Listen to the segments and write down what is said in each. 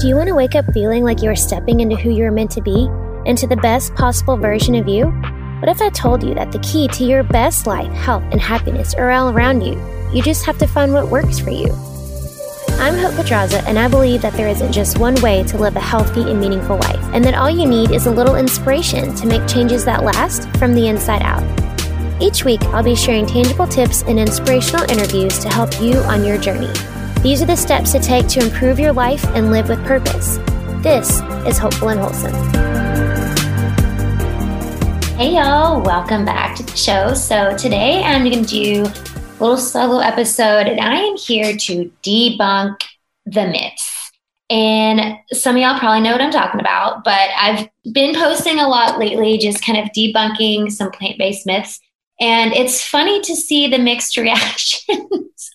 Do you want to wake up feeling like you are stepping into who you are meant to be, into the best possible version of you? What if I told you that the key to your best life, health, and happiness are all around you? You just have to find what works for you. I'm Hope Pedraza, and I believe that there isn't just one way to live a healthy and meaningful life, and that all you need is a little inspiration to make changes that last from the inside out. Each week, I'll be sharing tangible tips and inspirational interviews to help you on your journey. These are the steps to take to improve your life and live with purpose. This is Hopeful and Wholesome. Hey, y'all, welcome back to the show. So, today I'm going to do a little solo episode, and I am here to debunk the myths. And some of y'all probably know what I'm talking about, but I've been posting a lot lately, just kind of debunking some plant based myths. And it's funny to see the mixed reactions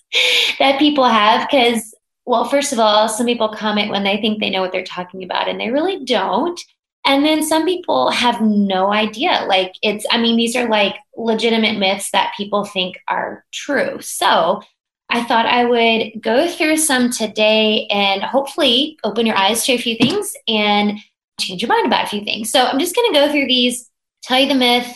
that people have because, well, first of all, some people comment when they think they know what they're talking about and they really don't. And then some people have no idea. Like it's, I mean, these are like legitimate myths that people think are true. So I thought I would go through some today and hopefully open your eyes to a few things and change your mind about a few things. So I'm just going to go through these, tell you the myth,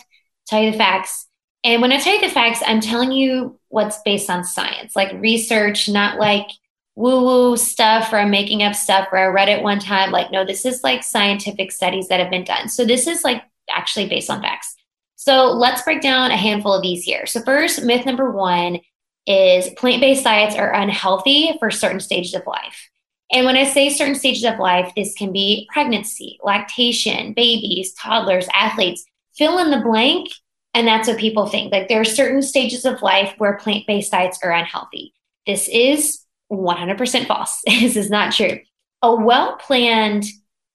tell you the facts, and when I tell you the facts, I'm telling you what's based on science, like research, not like woo woo stuff or I'm making up stuff or I read it one time. Like, no, this is like scientific studies that have been done. So this is like actually based on facts. So let's break down a handful of these here. So, first, myth number one is plant based diets are unhealthy for certain stages of life. And when I say certain stages of life, this can be pregnancy, lactation, babies, toddlers, athletes. Fill in the blank and that's what people think. Like there are certain stages of life where plant based diets are unhealthy. This is 100% false. this is not true. A well planned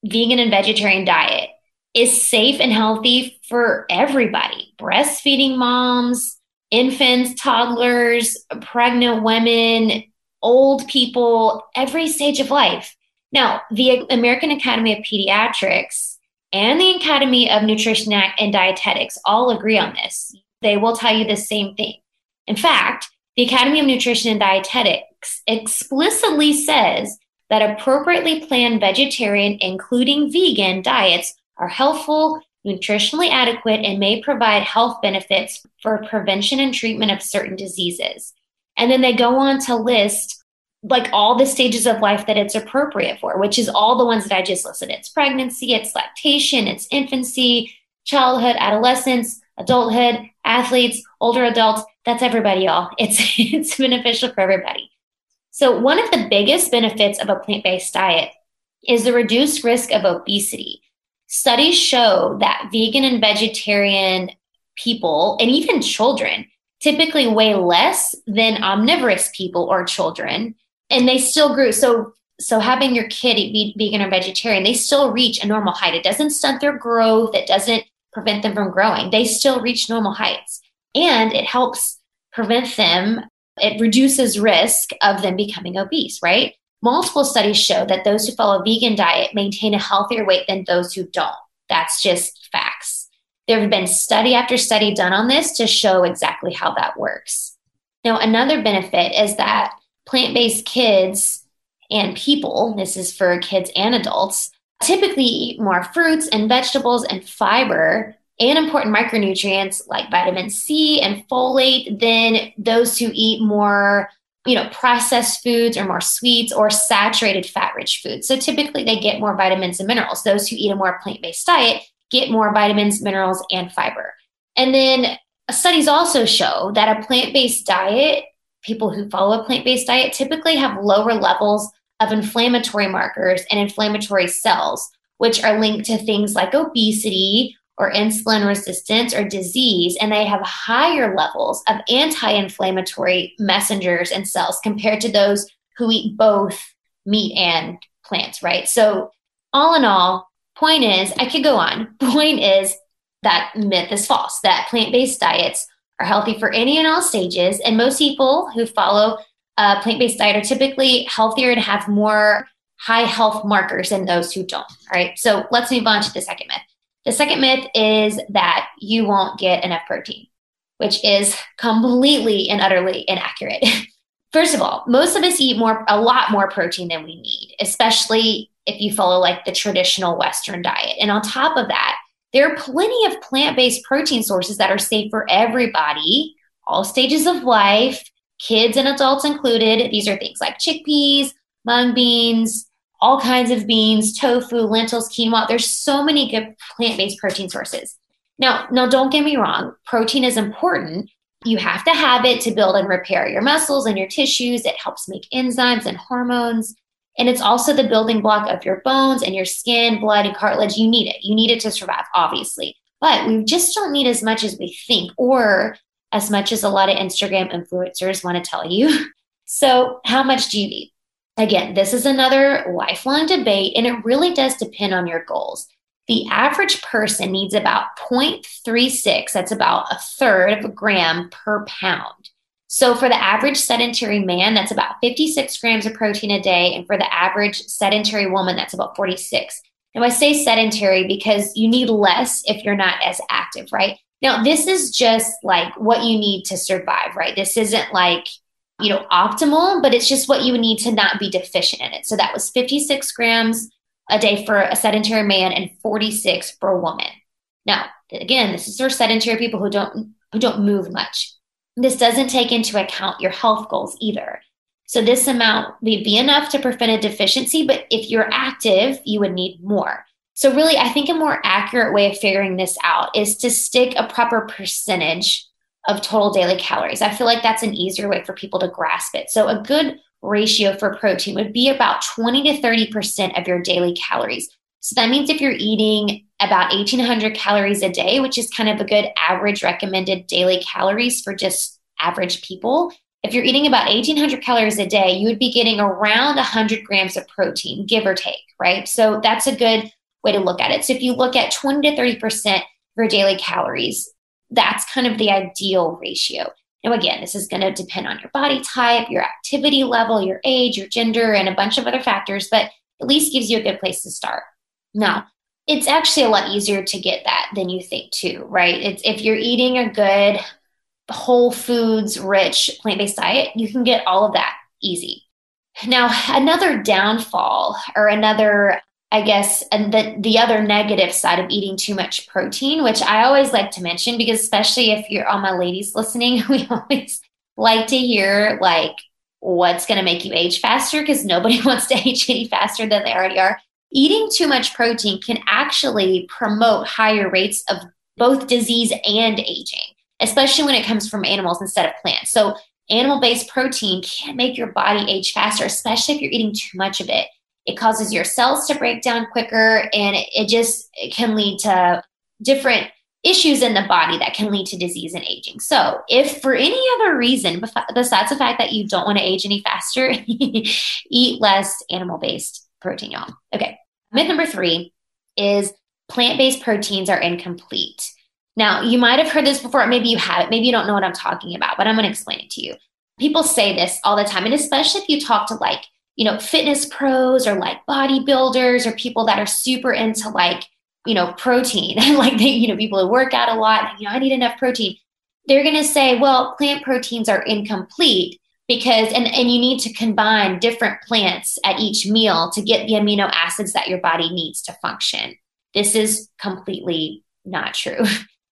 vegan and vegetarian diet is safe and healthy for everybody breastfeeding moms, infants, toddlers, pregnant women, old people, every stage of life. Now, the American Academy of Pediatrics and the Academy of Nutrition and Dietetics all agree on this. They will tell you the same thing. In fact, the Academy of Nutrition and Dietetics explicitly says that appropriately planned vegetarian, including vegan, diets are helpful, nutritionally adequate, and may provide health benefits for prevention and treatment of certain diseases. And then they go on to list like all the stages of life that it's appropriate for, which is all the ones that I just listed. It's pregnancy, it's lactation, it's infancy, childhood, adolescence, adulthood, athletes, older adults. That's everybody, y'all. It's it's beneficial for everybody. So one of the biggest benefits of a plant-based diet is the reduced risk of obesity. Studies show that vegan and vegetarian people and even children typically weigh less than omnivorous people or children and they still grew. So so having your kid eat vegan or vegetarian, they still reach a normal height. It doesn't stunt their growth. It doesn't prevent them from growing. They still reach normal heights, and it helps prevent them. It reduces risk of them becoming obese. Right? Multiple studies show that those who follow a vegan diet maintain a healthier weight than those who don't. That's just facts. There have been study after study done on this to show exactly how that works. Now, another benefit is that plant based kids and people, this is for kids and adults, typically eat more fruits and vegetables and fiber and important micronutrients like vitamin C and folate than those who eat more you know processed foods or more sweets or saturated fat rich foods. So typically they get more vitamins and minerals. Those who eat a more plant-based diet get more vitamins minerals and fiber. And then studies also show that a plant-based diet people who follow a plant based diet typically have lower levels of inflammatory markers and inflammatory cells, which are linked to things like obesity or insulin resistance or disease. And they have higher levels of anti inflammatory messengers and cells compared to those who eat both meat and plants, right? So, all in all, point is, I could go on. Point is that myth is false, that plant based diets are healthy for any and all stages. And most people who follow a plant based diet are typically healthier and have more high health markers than those who don't. All right. So let's move on to the second myth. The second myth is that you won't get enough protein, which is completely and utterly inaccurate. First of all, most of us eat more, a lot more protein than we need, especially if you follow like the traditional Western diet. And on top of that, there are plenty of plant based protein sources that are safe for everybody, all stages of life, kids and adults included. These are things like chickpeas, mung beans, all kinds of beans, tofu, lentils, quinoa. There's so many good plant based protein sources. Now, now don't get me wrong, protein is important. You have to have it to build and repair your muscles and your tissues. It helps make enzymes and hormones. And it's also the building block of your bones and your skin, blood, and cartilage. You need it. You need it to survive, obviously. But we just don't need as much as we think or as much as a lot of Instagram influencers want to tell you. So, how much do you need? Again, this is another lifelong debate, and it really does depend on your goals. The average person needs about 0.36, that's about a third of a gram per pound. So for the average sedentary man, that's about 56 grams of protein a day. And for the average sedentary woman, that's about 46. Now I say sedentary because you need less if you're not as active, right? Now, this is just like what you need to survive, right? This isn't like, you know, optimal, but it's just what you need to not be deficient in it. So that was 56 grams a day for a sedentary man and 46 for a woman. Now, again, this is for sedentary people who don't who don't move much. This doesn't take into account your health goals either. So this amount may be enough to prevent a deficiency, but if you're active, you would need more. So really, I think a more accurate way of figuring this out is to stick a proper percentage of total daily calories. I feel like that's an easier way for people to grasp it. So a good ratio for protein would be about 20 to 30% of your daily calories. So that means if you're eating about 1800 calories a day, which is kind of a good average recommended daily calories for just average people, if you're eating about 1800 calories a day, you would be getting around 100 grams of protein, give or take, right? So that's a good way to look at it. So if you look at 20 to 30% of your daily calories, that's kind of the ideal ratio. Now, again, this is going to depend on your body type, your activity level, your age, your gender, and a bunch of other factors, but at least gives you a good place to start. Now, it's actually a lot easier to get that than you think too, right? It's if you're eating a good whole foods rich plant-based diet, you can get all of that easy. Now, another downfall or another I guess, and the, the other negative side of eating too much protein, which I always like to mention because, especially if you're all my ladies listening, we always like to hear like what's going to make you age faster because nobody wants to age any faster than they already are eating too much protein can actually promote higher rates of both disease and aging, especially when it comes from animals instead of plants. So, animal based protein can make your body age faster, especially if you're eating too much of it. It causes your cells to break down quicker, and it just it can lead to different issues in the body that can lead to disease and aging. So, if for any other reason besides the fact that you don't want to age any faster, eat less animal based protein, y'all. Okay. Myth number three is plant based proteins are incomplete. Now, you might have heard this before. Maybe you haven't. Maybe you don't know what I'm talking about, but I'm going to explain it to you. People say this all the time. And especially if you talk to like, you know, fitness pros or like bodybuilders or people that are super into like, you know, protein, like they, you know, people who work out a lot, you know, I need enough protein. They're going to say, well, plant proteins are incomplete because and, and you need to combine different plants at each meal to get the amino acids that your body needs to function. This is completely not true.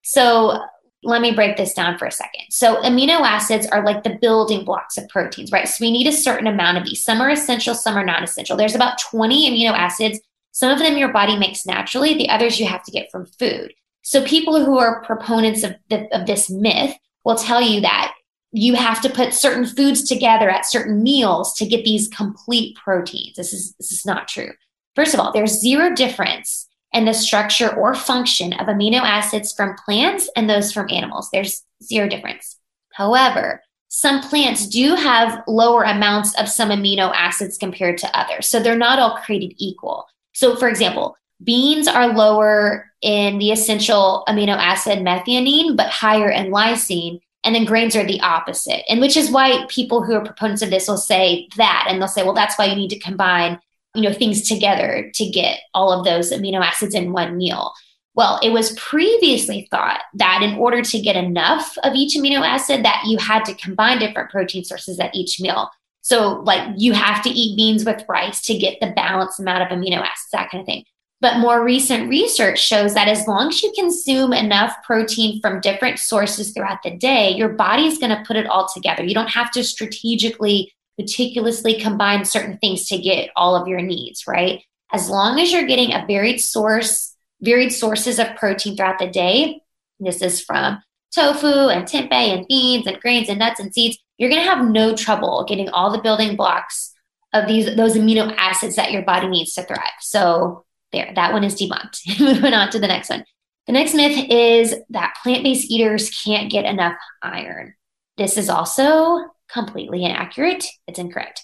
So let me break this down for a second. So amino acids are like the building blocks of proteins right? So we need a certain amount of these. Some are essential some are not essential. There's about 20 amino acids. Some of them your body makes naturally. The others you have to get from food. So people who are proponents of, the, of this myth will tell you that you have to put certain foods together at certain meals to get these complete proteins. This is this is not true. First of all, there's zero difference in the structure or function of amino acids from plants and those from animals. There's zero difference. However, some plants do have lower amounts of some amino acids compared to others. So they're not all created equal. So, for example, beans are lower in the essential amino acid methionine, but higher in lysine. And then grains are the opposite. And which is why people who are proponents of this will say that. And they'll say, well, that's why you need to combine, you know, things together to get all of those amino acids in one meal. Well, it was previously thought that in order to get enough of each amino acid, that you had to combine different protein sources at each meal. So, like, you have to eat beans with rice to get the balanced amount of amino acids, that kind of thing. But more recent research shows that as long as you consume enough protein from different sources throughout the day, your body is going to put it all together. You don't have to strategically, meticulously combine certain things to get all of your needs, right? As long as you're getting a varied source, varied sources of protein throughout the day, this is from tofu and tempeh and beans and grains and nuts and seeds, you're going to have no trouble getting all the building blocks of these those amino acids that your body needs to thrive. So there, that one is debunked. Moving on to the next one. The next myth is that plant based eaters can't get enough iron. This is also completely inaccurate. It's incorrect.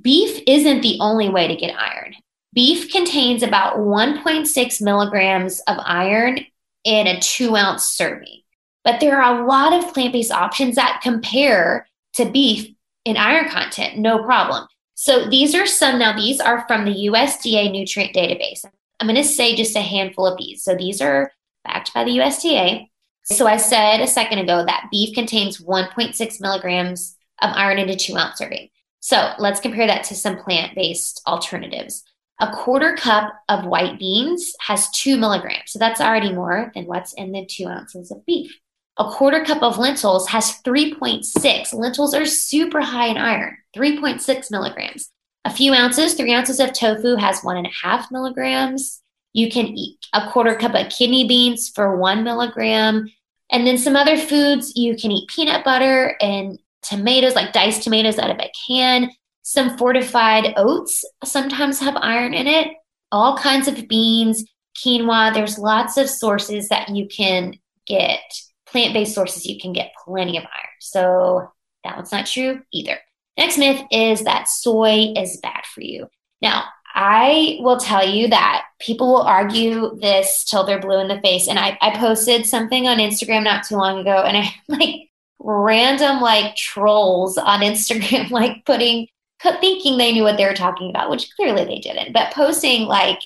Beef isn't the only way to get iron. Beef contains about 1.6 milligrams of iron in a two ounce serving. But there are a lot of plant based options that compare to beef in iron content, no problem. So these are some, now these are from the USDA nutrient database. I'm going to say just a handful of these. So these are backed by the USDA. So I said a second ago that beef contains 1.6 milligrams of iron in a two ounce serving. So let's compare that to some plant based alternatives. A quarter cup of white beans has two milligrams. So that's already more than what's in the two ounces of beef. A quarter cup of lentils has 3.6. Lentils are super high in iron, 3.6 milligrams. A few ounces, three ounces of tofu has one and a half milligrams. You can eat a quarter cup of kidney beans for one milligram. And then some other foods, you can eat peanut butter and tomatoes, like diced tomatoes out of a can. Some fortified oats sometimes have iron in it. All kinds of beans, quinoa. There's lots of sources that you can get, plant based sources, you can get plenty of iron. So that one's not true either. Next myth is that soy is bad for you. Now, I will tell you that people will argue this till they're blue in the face. And I, I posted something on Instagram not too long ago, and I like random like trolls on Instagram, like putting, thinking they knew what they were talking about, which clearly they didn't, but posting like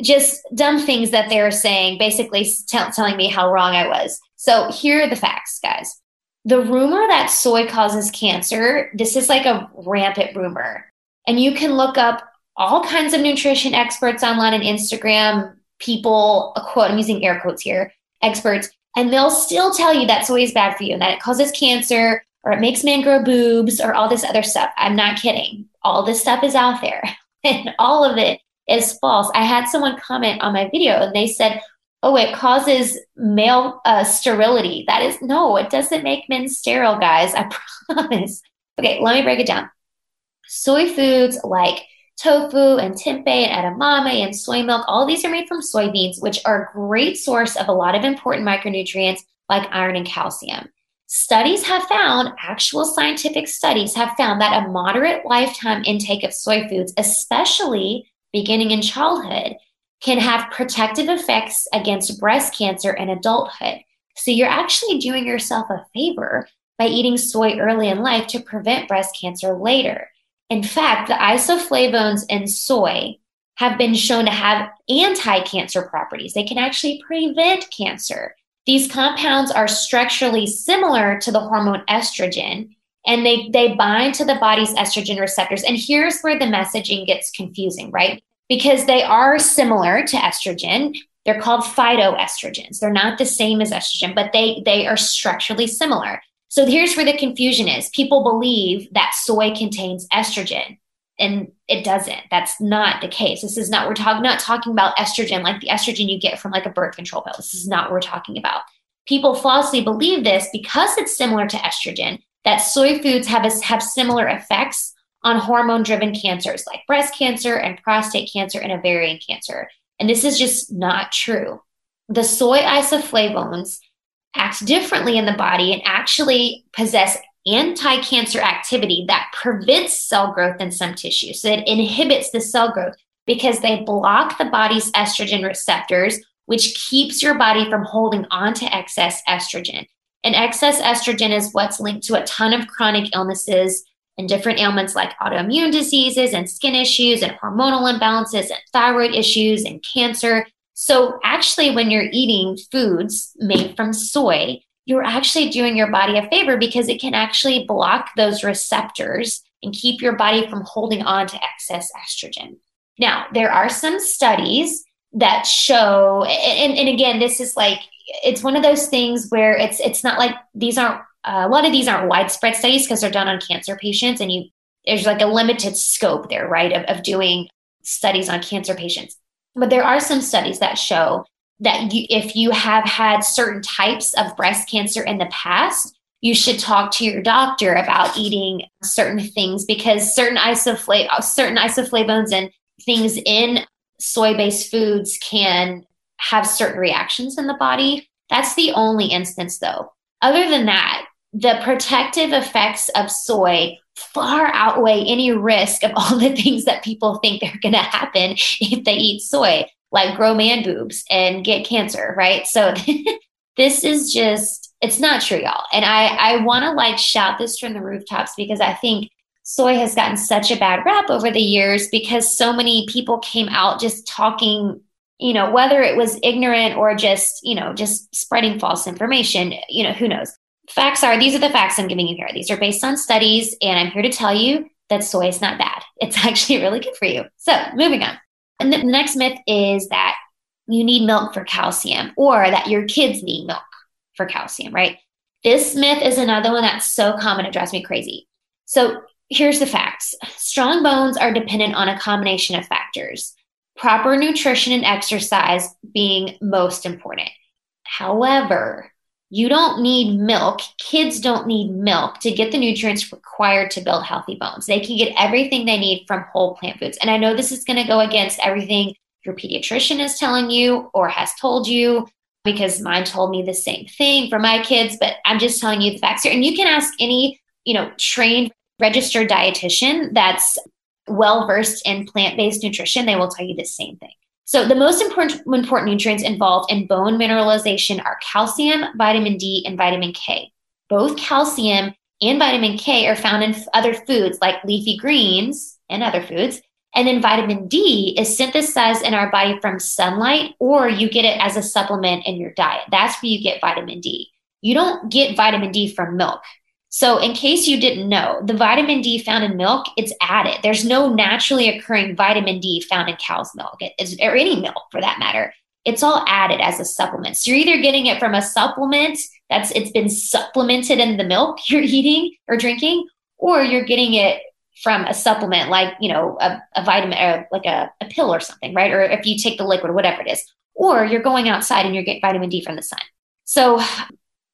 just dumb things that they were saying, basically t- telling me how wrong I was. So here are the facts, guys the rumor that soy causes cancer, this is like a rampant rumor. And you can look up all kinds of nutrition experts online and Instagram, people, a quote, I'm using air quotes here, experts, and they'll still tell you that soy is bad for you and that it causes cancer or it makes men grow boobs or all this other stuff. I'm not kidding. All this stuff is out there and all of it is false. I had someone comment on my video and they said, oh, it causes male uh, sterility. That is, no, it doesn't make men sterile, guys. I promise. Okay, let me break it down. Soy foods like tofu and tempeh and edamame and soy milk, all these are made from soybeans, which are a great source of a lot of important micronutrients like iron and calcium. Studies have found, actual scientific studies have found that a moderate lifetime intake of soy foods, especially beginning in childhood, can have protective effects against breast cancer in adulthood. So you're actually doing yourself a favor by eating soy early in life to prevent breast cancer later. In fact, the isoflavones in soy have been shown to have anti cancer properties. They can actually prevent cancer. These compounds are structurally similar to the hormone estrogen and they, they bind to the body's estrogen receptors. And here's where the messaging gets confusing, right? Because they are similar to estrogen. They're called phytoestrogens. They're not the same as estrogen, but they they are structurally similar. So here's where the confusion is. People believe that soy contains estrogen and it doesn't. That's not the case. This is not we're talking not talking about estrogen like the estrogen you get from like a birth control pill. This is not what we're talking about. People falsely believe this because it's similar to estrogen that soy foods have a, have similar effects on hormone driven cancers like breast cancer and prostate cancer and ovarian cancer. And this is just not true. The soy isoflavones act differently in the body and actually possess anti cancer activity that prevents cell growth in some tissue. So it inhibits the cell growth because they block the body's estrogen receptors, which keeps your body from holding on to excess estrogen. And excess estrogen is what's linked to a ton of chronic illnesses and different ailments like autoimmune diseases and skin issues and hormonal imbalances and thyroid issues and cancer. So, actually, when you're eating foods made from soy, you're actually doing your body a favor because it can actually block those receptors and keep your body from holding on to excess estrogen. Now, there are some studies that show, and, and again, this is like, it's one of those things where it's it's not like these aren't Uh, a lot of these aren't widespread studies because they're done on cancer patients and you there's like a limited scope there right of, of doing studies on cancer patients but there are some studies that show that you, if you have had certain types of breast cancer in the past, you should talk to your doctor about eating certain things because certain isoflav certain isoflavones and things in soy-based foods can have certain reactions in the body. That's the only instance though. Other than that, the protective effects of soy far outweigh any risk of all the things that people think they're going to happen if they eat soy like grow man boobs and get cancer, right? So this is just it's not true, y'all. And I I want to like shout this from the rooftops because I think soy has gotten such a bad rap over the years because so many people came out just talking you know whether it was ignorant or just you know just spreading false information you know who knows facts are these are the facts i'm giving you here these are based on studies and i'm here to tell you that soy is not bad it's actually really good for you so moving on and the next myth is that you need milk for calcium or that your kids need milk for calcium, right? This myth is another one that's so common, it drives me crazy. So here's the facts strong bones are dependent on a combination of factors, proper nutrition and exercise being most important. However, you don't need milk. Kids don't need milk to get the nutrients required to build healthy bones. They can get everything they need from whole plant foods. And I know this is going to go against everything your pediatrician is telling you or has told you because mine told me the same thing for my kids, but I'm just telling you the facts here. And you can ask any, you know, trained registered dietitian that's well versed in plant-based nutrition, they will tell you the same thing. So the most important, important nutrients involved in bone mineralization are calcium, vitamin D, and vitamin K. Both calcium and vitamin K are found in other foods like leafy greens and other foods. And then vitamin D is synthesized in our body from sunlight, or you get it as a supplement in your diet. That's where you get vitamin D. You don't get vitamin D from milk. So, in case you didn't know, the vitamin D found in milk, it's added. There's no naturally occurring vitamin D found in cow's milk or any milk for that matter. It's all added as a supplement. So you're either getting it from a supplement that's it's been supplemented in the milk you're eating or drinking, or you're getting it from a supplement like you know a, a vitamin or like a, a pill or something, right? Or if you take the liquid, whatever it is, or you're going outside and you're getting vitamin D from the sun. So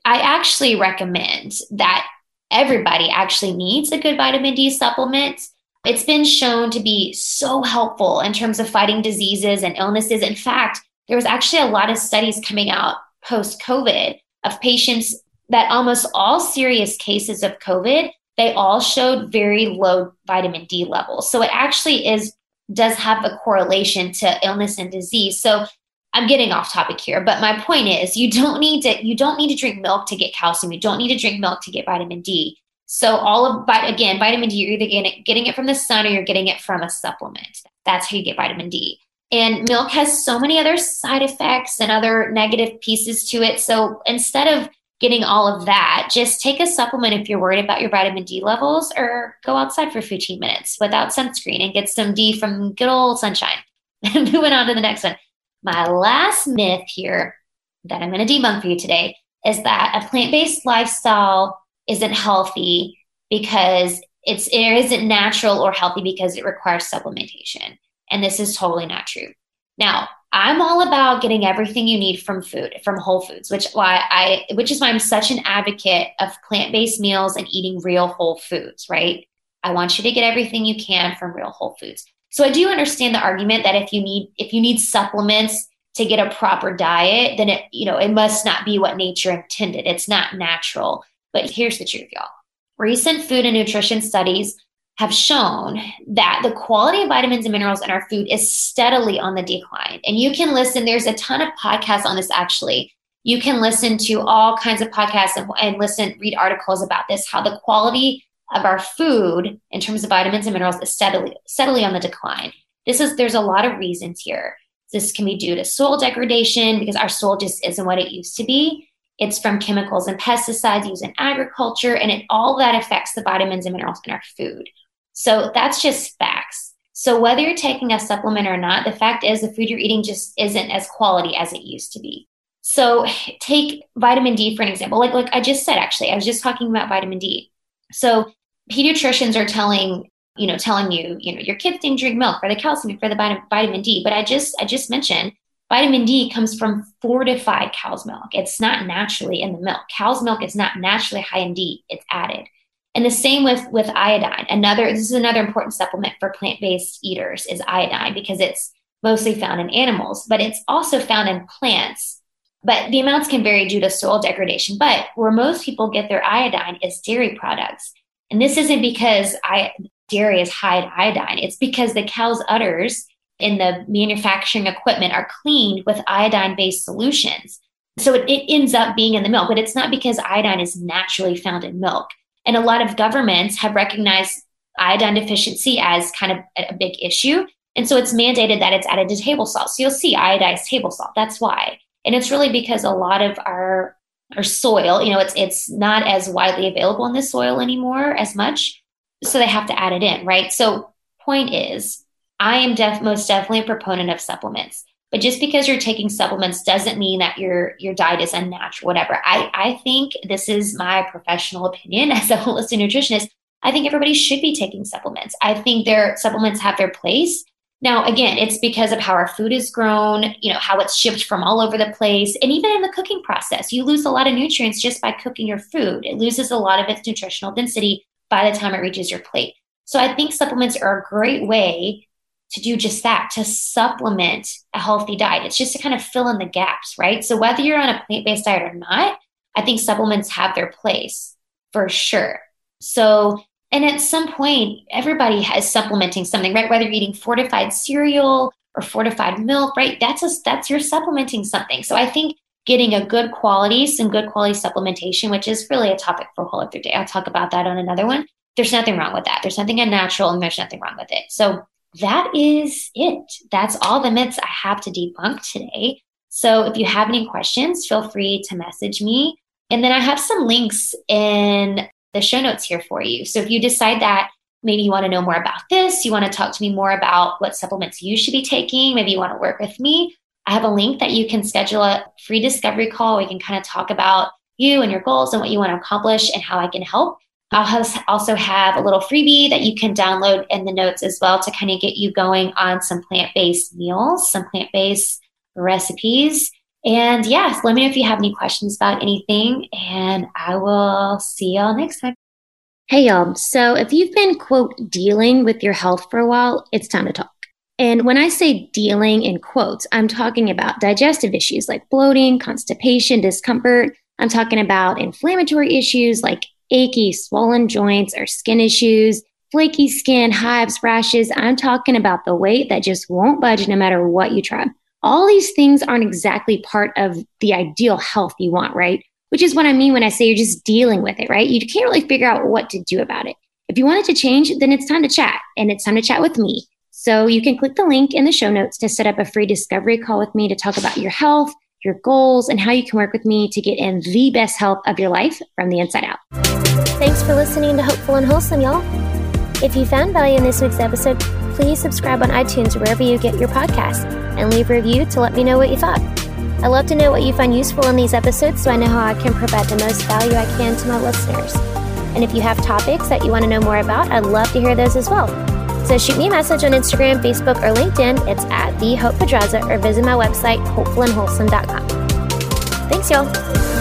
I actually recommend that everybody actually needs a good vitamin D supplement. It's been shown to be so helpful in terms of fighting diseases and illnesses. In fact, there was actually a lot of studies coming out post COVID of patients that almost all serious cases of COVID, they all showed very low vitamin D levels. So it actually is does have a correlation to illness and disease. So I'm getting off topic here, but my point is you don't need to you don't need to drink milk to get calcium. You don't need to drink milk to get vitamin D. So all of but again, vitamin D, you're either getting getting it from the sun or you're getting it from a supplement. That's how you get vitamin D. And milk has so many other side effects and other negative pieces to it. So instead of getting all of that, just take a supplement if you're worried about your vitamin D levels or go outside for 15 minutes without sunscreen and get some D from good old sunshine. Moving on to the next one. My last myth here that I'm going to debunk for you today is that a plant based lifestyle isn't healthy because it's it isn't natural or healthy because it requires supplementation. And this is totally not true. Now, I'm all about getting everything you need from food, from whole foods, which why I which is why I'm such an advocate of plant-based meals and eating real whole foods, right? I want you to get everything you can from real whole foods. So I do understand the argument that if you need if you need supplements to get a proper diet, then it you know it must not be what nature intended. It's not natural. But here's the truth, y'all. Recent food and nutrition studies have shown that the quality of vitamins and minerals in our food is steadily on the decline. And you can listen, there's a ton of podcasts on this actually. You can listen to all kinds of podcasts and, and listen, read articles about this, how the quality of our food in terms of vitamins and minerals is steadily steadily on the decline. This is there's a lot of reasons here. This can be due to soil degradation because our soil just isn't what it used to be. It's from chemicals and pesticides used in agriculture, and it all that affects the vitamins and minerals in our food. So that's just facts. So whether you're taking a supplement or not, the fact is the food you're eating just isn't as quality as it used to be. So take vitamin D for an example. Like like I just said actually, I was just talking about vitamin D. So pediatricians are telling you know telling you you know your kids didn't drink milk for the calcium for the vitamin D. But I just I just mentioned vitamin D comes from fortified cow's milk. It's not naturally in the milk. Cow's milk is not naturally high in D. It's added. And the same with with iodine. Another this is another important supplement for plant-based eaters is iodine because it's mostly found in animals, but it's also found in plants. But the amounts can vary due to soil degradation. But where most people get their iodine is dairy products. And this isn't because I, dairy is high in iodine. It's because the cow's udders in the manufacturing equipment are cleaned with iodine based solutions. So it, it ends up being in the milk, but it's not because iodine is naturally found in milk. And a lot of governments have recognized iodine deficiency as kind of a big issue. And so it's mandated that it's added to table salt. So you'll see iodized table salt. That's why. And it's really because a lot of our our soil, you know, it's it's not as widely available in the soil anymore as much. So they have to add it in, right? So point is, I am def- most definitely a proponent of supplements. But just because you're taking supplements doesn't mean that your your diet is unnatural, whatever. I, I think this is my professional opinion as a holistic nutritionist. I think everybody should be taking supplements. I think their supplements have their place. Now, again, it's because of how our food is grown, you know, how it's shipped from all over the place. And even in the cooking process, you lose a lot of nutrients just by cooking your food. It loses a lot of its nutritional density by the time it reaches your plate. So I think supplements are a great way to do just that, to supplement a healthy diet. It's just to kind of fill in the gaps, right? So whether you're on a plant based diet or not, I think supplements have their place for sure. So, and at some point, everybody has supplementing something, right? Whether you're eating fortified cereal or fortified milk, right? That's a, that's you're supplementing something. So I think getting a good quality, some good quality supplementation, which is really a topic for a whole other day. I'll talk about that on another one. There's nothing wrong with that. There's nothing unnatural and there's nothing wrong with it. So that is it. That's all the myths I have to debunk today. So if you have any questions, feel free to message me. And then I have some links in the show notes here for you. So if you decide that maybe you want to know more about this, you want to talk to me more about what supplements you should be taking, maybe you want to work with me, I have a link that you can schedule a free discovery call. We can kind of talk about you and your goals and what you want to accomplish and how I can help. I'll also have a little freebie that you can download in the notes as well to kind of get you going on some plant based meals, some plant based recipes. And yes, let me know if you have any questions about anything, and I will see y'all next time. Hey, y'all. So if you've been, quote, dealing with your health for a while, it's time to talk. And when I say dealing in quotes, I'm talking about digestive issues like bloating, constipation, discomfort. I'm talking about inflammatory issues like achy, swollen joints or skin issues, flaky skin, hives, rashes. I'm talking about the weight that just won't budge no matter what you try. All these things aren't exactly part of the ideal health you want, right? Which is what I mean when I say you're just dealing with it, right? You can't really figure out what to do about it. If you want it to change, then it's time to chat and it's time to chat with me. So you can click the link in the show notes to set up a free discovery call with me to talk about your health, your goals, and how you can work with me to get in the best health of your life from the inside out. Thanks for listening to Hopeful and Wholesome, y'all. If you found value in this week's episode, please subscribe on iTunes wherever you get your podcasts and leave a review to let me know what you thought. I love to know what you find useful in these episodes so I know how I can provide the most value I can to my listeners. And if you have topics that you want to know more about, I'd love to hear those as well. So shoot me a message on Instagram, Facebook, or LinkedIn. It's at the Hope Pedraza or visit my website, hopefulandwholesome.com. Thanks, y'all.